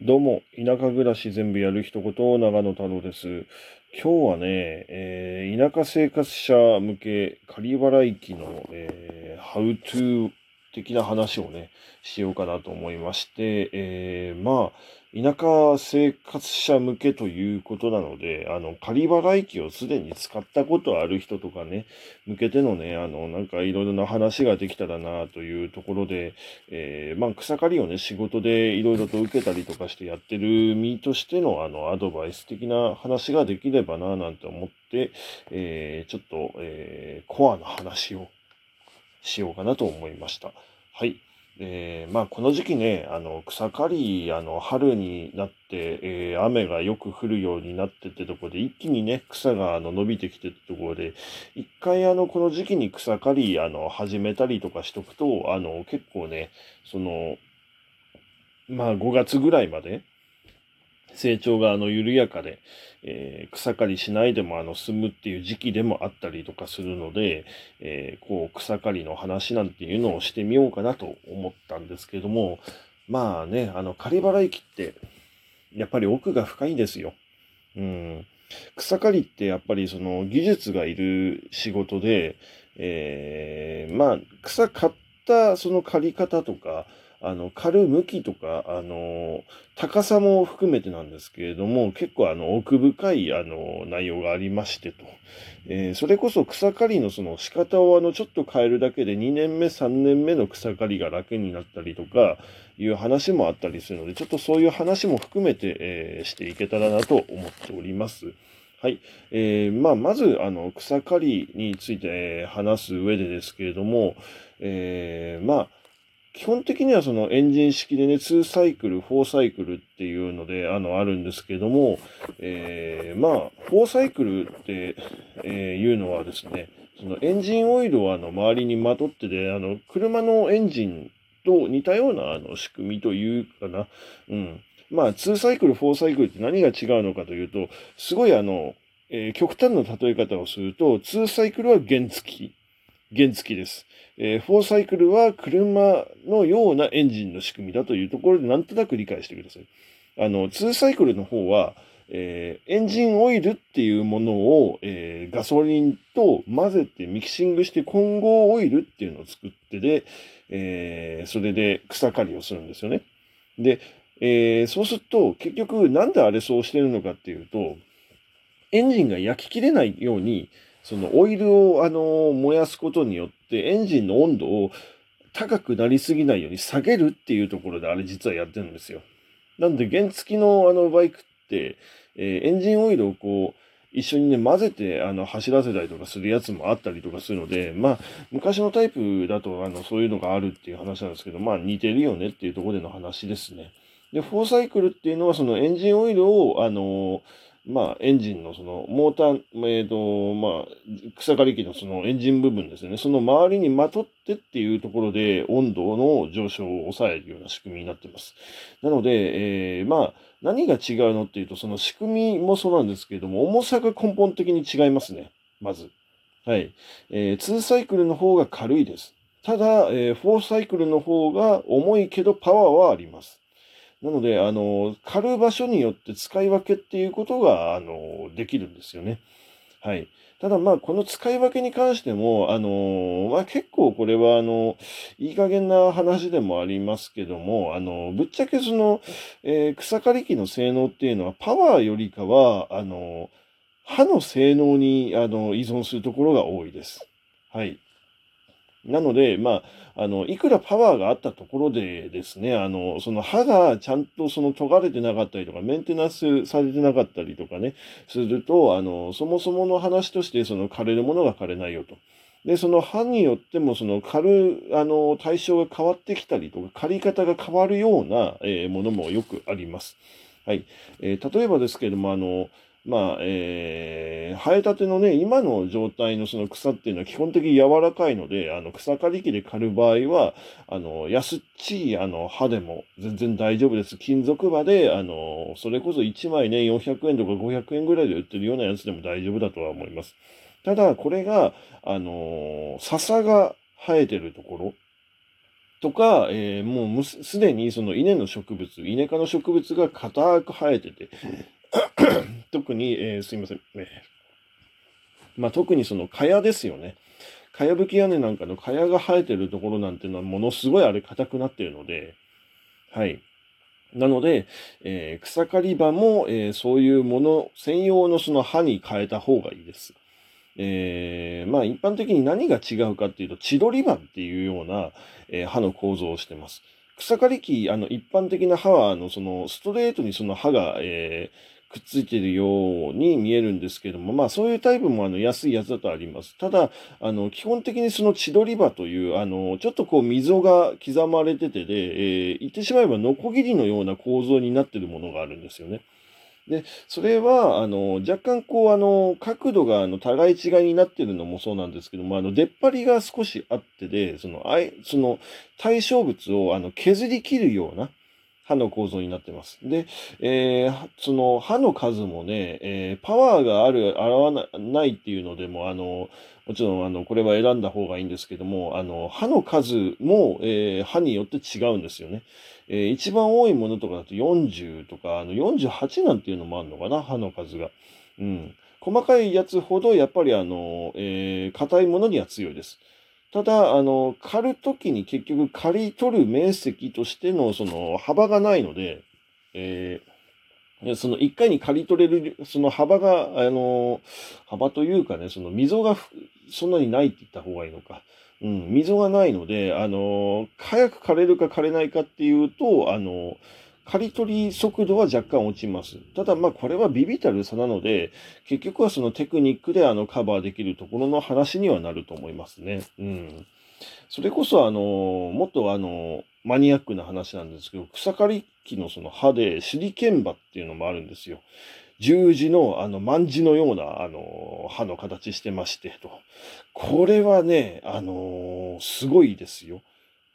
どうも、田舎暮らし全部やる一言、長野太郎です。今日はね、えー、田舎生活者向け、仮払い機の、えー、ハウトゥー的な話をね、しようかなと思いまして、えー、まあ、田舎生活者向けということなので、あの、仮払い機をすでに使ったことある人とかね、向けてのね、あの、なんかいろいろな話ができたらなというところで、えー、まあ、草刈りをね、仕事でいろいろと受けたりとかしてやってる身としての、あの、アドバイス的な話ができればななんて思って、えー、ちょっと、え、コアな話をしようかなと思いました。はい。えー、まあ、この時期ね、あの、草刈り、あの、春になって、えー、雨がよく降るようになってってところで、一気にね、草があの伸びてきてってところで、一回あの、この時期に草刈り、あの、始めたりとかしとくと、あの、結構ね、その、まあ、5月ぐらいまで、成長があの緩やかで、えー、草刈りしないでもあの済むっていう時期でもあったりとかするので、えー、こう草刈りの話なんていうのをしてみようかなと思ったんですけども、まあね、あの刈り払い機ってやっぱり奥が深いんですよ。うん。草刈りってやっぱりその技術がいる仕事で、えー、まあ草刈ったその刈り方とか、あの、刈る向きとか、あの、高さも含めてなんですけれども、結構あの、奥深い、あの、内容がありましてと。えー、それこそ草刈りのその仕方をあの、ちょっと変えるだけで2年目、3年目の草刈りが楽になったりとか、いう話もあったりするので、ちょっとそういう話も含めて、えー、していけたらなと思っております。はい。えー、まあ、まず、あの、草刈りについてえ話す上でですけれども、えー、まあ、基本的にはそのエンジン式でね、2サイクル、4サイクルっていうので、あの、あるんですけども、えー、まあ、4サイクルって、え、いうのはですね、そのエンジンオイルをあの、周りにまとってで、あの、車のエンジンと似たようなあの、仕組みというかな。うん。まあ、2サイクル、4サイクルって何が違うのかというと、すごいあの、えー、極端な例え方をすると、2サイクルは原付き。原付です。えー、4サイクルは車のようなエンジンの仕組みだというところでなんとなく理解してください。あの、2サイクルの方は、えー、エンジンオイルっていうものを、えー、ガソリンと混ぜてミキシングして混合オイルっていうのを作ってで、えー、それで草刈りをするんですよね。で、え、そうすると結局なんであれそうしてるのかっていうと、エンジンが焼ききれないように、そのオイルを、あの、燃やすことによって、エンジンの温度を高くなりすぎないように下げるっていうところで、あれ実はやってるんですよ。なんで、原付きのあのバイクって、えー、エンジンオイルをこう、一緒にね、混ぜて、あの、走らせたりとかするやつもあったりとかするので、まあ、昔のタイプだと、あの、そういうのがあるっていう話なんですけど、まあ、似てるよねっていうところでの話ですね。で、フォーサイクルっていうのは、そのエンジンオイルを、あのまあ、エンジンのその、モーター、えっ、ー、と、まあ、草刈り機のそのエンジン部分ですね。その周りにまとってっていうところで温度の上昇を抑えるような仕組みになってます。なので、えー、まあ、何が違うのっていうと、その仕組みもそうなんですけれども、重さが根本的に違いますね。まず。はい。えー、2サイクルの方が軽いです。ただ、えー、4サイクルの方が重いけどパワーはあります。なので、あの、狩る場所によって使い分けっていうことが、あの、できるんですよね。はい。ただまあ、この使い分けに関しても、あの、まあ結構これは、あの、いい加減な話でもありますけども、あの、ぶっちゃけその、えー、草刈り機の性能っていうのは、パワーよりかは、あの、刃の性能に、あの、依存するところが多いです。はい。なので、まあ、あの、いくらパワーがあったところでですね、あの、その歯がちゃんとその研がれてなかったりとか、メンテナンスされてなかったりとかね、すると、あの、そもそもの話として、その枯れるものが枯れないよと。で、その歯によっても、その刈る、あの、対象が変わってきたりとか、刈り方が変わるような、えー、ものもよくあります。はい。えー、例えばですけれども、あの、まあ、えー、生えたてのね、今の状態のその草っていうのは基本的に柔らかいので、あの、草刈り機で刈る場合は、あの、安っちい、あの、刃でも全然大丈夫です。金属刃で、あの、それこそ1枚ね、400円とか500円ぐらいで売ってるようなやつでも大丈夫だとは思います。ただ、これが、あの、笹が生えてるところ、とか、えー、もうすでにその稲の植物、稲科の植物が硬く生えてて、特に、えー、すいません、ね、まあ、特にその蚊帳ですよね。かやぶき屋根なんかの蚊帳が生えてるところなんていうのはものすごいあれ硬くなってるので、はい。なので、えー、草刈り場も、えー、そういうもの専用のその刃に変えた方がいいです。えー、まあ一般的に何が違うかっていうと、千鳥刃っていうような、えー、刃の構造をしてます。草刈り機、あの一般的な刃は、あのそのストレートにその刃が、えー、くっついているように見えるんですけども、まあそういうタイプもあの安いやつだとあります。ただ、あの基本的にその千鳥刃という、あのちょっとこう溝が刻まれててで、えー、言ってしまえばノコギリのような構造になってるものがあるんですよね。で、それは、あの、若干こう、あの、角度が、あの、互い違いになってるのもそうなんですけども、あの、出っ張りが少しあってで、その、あい、その、対象物を、あの、削り切るような、刃の構造になってます。で、えー、その刃の数もね、えー、パワーがある、あらわないっていうのでも、あの、もちろん、あの、これは選んだ方がいいんですけども、あの、刃の数も、えー、刃によって違うんですよね。えー、一番多いものとかだと40とか、あの、48なんていうのもあるのかな、刃の数が。うん。細かいやつほど、やっぱりあの、えー、硬いものには強いです。ただ、あの、刈るときに結局刈り取る面積としてのその幅がないので、えー、その一回に刈り取れる、その幅が、あの、幅というかね、その溝がそんなにないって言った方がいいのか。うん、溝がないので、あの、早く刈れるか刈れないかっていうと、あの、刈り取り速度は若干落ちます。ただ、まあ、これはビビたる差なので、結局はそのテクニックであのカバーできるところの話にはなると思いますね。うん。それこそ、あの、もっとあの、マニアックな話なんですけど、草刈り機のその刃で手裏剣刃っていうのもあるんですよ。十字の、あの、万字のような、あの、刃の形してまして、と。これはね、あの、すごいですよ。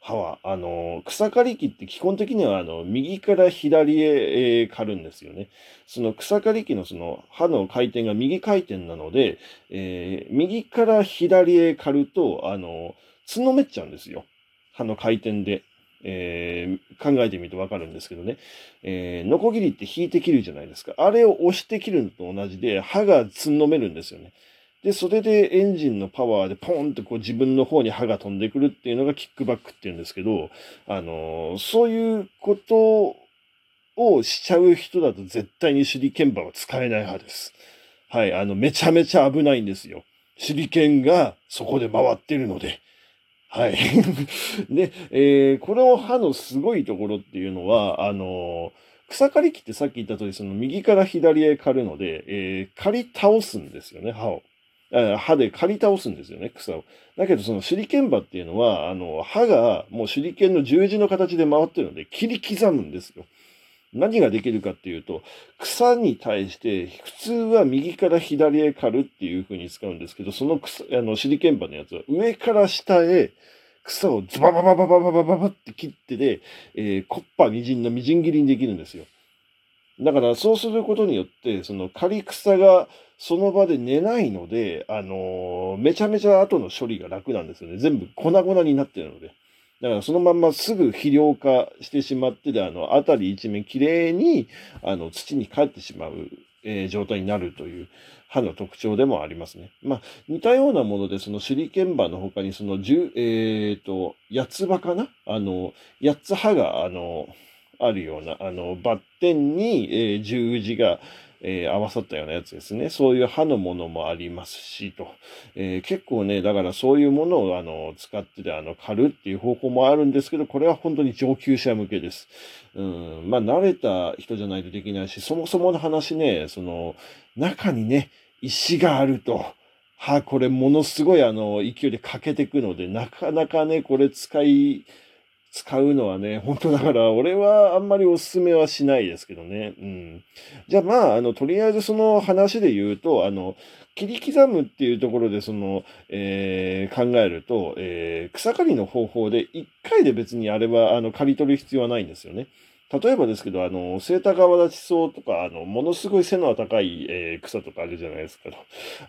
刃は、あの、草刈り機って基本的には、あの、右から左へ、えー、刈るんですよね。その草刈り機のその刃の回転が右回転なので、えー、右から左へ刈ると、あの、つのめっちゃうんですよ。刃の回転で。えー、考えてみるとわかるんですけどね。えー、ノコギリって引いて切るじゃないですか。あれを押して切るのと同じで、刃がつんのめるんですよね。で、それでエンジンのパワーでポンってこう自分の方に刃が飛んでくるっていうのがキックバックっていうんですけど、あのー、そういうことをしちゃう人だと絶対に手裏剣刃は使えない派です。はい、あの、めちゃめちゃ危ないんですよ。手裏剣がそこで回ってるので。はい。で、えー、この刃のすごいところっていうのは、あのー、草刈り機ってさっき言った通り、その右から左へ刈るので、えー、刈り倒すんですよね、刃を。刃で刈り倒すんですよね、草を。だけど、その手裏剣刃っていうのは、あの、刃がもう手裏剣の十字の形で回ってるので、切り刻むんですよ。何ができるかっていうと、草に対して、普通は右から左へ刈るっていう風に使うんですけど、その草、あの、手裏剣刃のやつは上から下へ草をズバババババババババって切ってで、えー、コッパみじんのみじん切りにできるんですよ。だからそうすることによって、その刈り草がその場で寝ないので、あのー、めちゃめちゃ後の処理が楽なんですよね。全部粉々になってるので。だからそのまんますぐ肥料化してしまってで、あの、あたり一面きれいに、あの、土に帰ってしまう、えー、状態になるという歯の特徴でもありますね。まあ、似たようなもので、その手裏剣刃の他に、その十、えっ、ー、と、八つ葉かな？あの、八つ葉が、あの、あるような、あの、バッテンに、えー、十字が、えー、合わさったようなやつですね。そういう刃のものもありますし、と。えー、結構ね、だからそういうものを、あの、使ってで、あの、狩るっていう方法もあるんですけど、これは本当に上級者向けです。うん、まあ、慣れた人じゃないとできないし、そもそもの話ね、その、中にね、石があると、はあ、これものすごいあの、勢いで欠けてくので、なかなかね、これ使い、使うのはね、本当だから俺はあんまりおすすめはしないですけどね。うん。じゃあまあ、あの、とりあえずその話で言うと、あの、切り刻むっていうところでその、えー、考えると、えー、草刈りの方法で1回で別にあれは、あの、刈り取る必要はないんですよね。例えばですけど、あの、セータ川立ち草とか、あの、ものすごい背の高い、えー、草とかあるじゃないですか。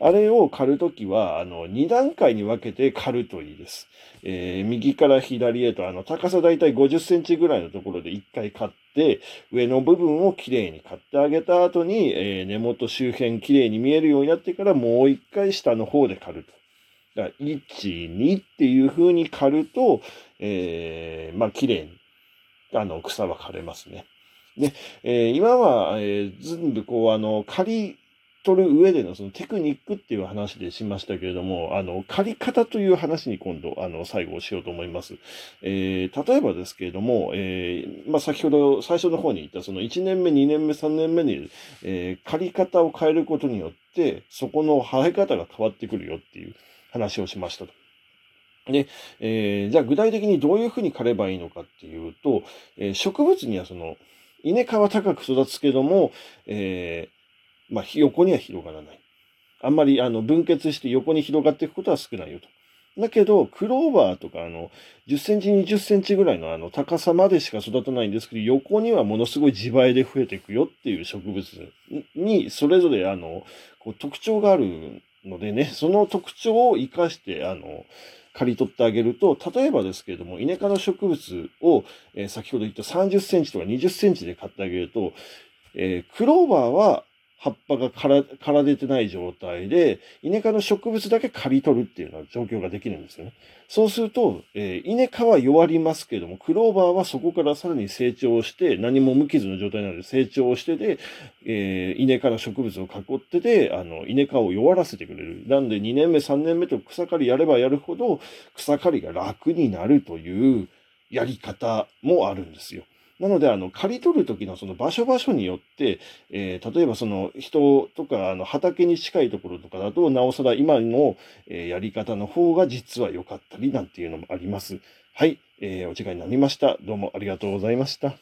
あれを刈るときは、あの、2段階に分けて刈るといいです。えー、右から左へと、あの、高さだいたい50センチぐらいのところで1回刈って、上の部分をきれいに刈ってあげた後に、えー、根元周辺きれいに見えるようになってからもう1回下の方で刈ると。だから1、2っていう風に刈ると、えー、まあ、綺麗にあの、草は枯れますね。で、えー、今は、えー、全部こう、あの、刈り取る上でのそのテクニックっていう話でしましたけれども、あの、刈り方という話に今度、あの、最後しようと思います。えー、例えばですけれども、えー、まあ、先ほど最初の方に言ったその1年目、2年目、3年目に、えー、刈り方を変えることによって、そこの生え方が変わってくるよっていう話をしましたと。で、えー、じゃあ具体的にどういうふうに刈ればいいのかっていうと、えー、植物にはその、稲科は高く育つけども、えー、まあ、横には広がらない。あんまり、あの、分結して横に広がっていくことは少ないよと。だけど、クローバーとか、あの、10センチ、20センチぐらいのあの、高さまでしか育たないんですけど、横にはものすごい自倍で増えていくよっていう植物に、それぞれ、あの、こう特徴があるのでね、その特徴を活かして、あの、刈り取ってあげると、例えばですけれども、イネ科の植物を、えー、先ほど言った30センチとか20センチで買ってあげると、えー、クローバーは葉っぱがからから出てない状態で、イネ科の植物だけ刈り取るっていうような状況ができるんですよね。そうすると、えー、イネ科は弱りますけれども、クローバーはそこからさらに成長して、何も無傷の状態なので成長してで、えー、イネ科の植物を囲ってで、あの、イネ科を弱らせてくれる。なんで2年目、3年目と草刈りやればやるほど、草刈りが楽になるというやり方もあるんですよ。なので、あの、刈り取る時のその場所場所によって、えー、例えばその人とか、あの、畑に近いところとかだと、なおさら今の、えー、やり方の方が実は良かったりなんていうのもあります。はい、えー、お時間になりました。どうもありがとうございました。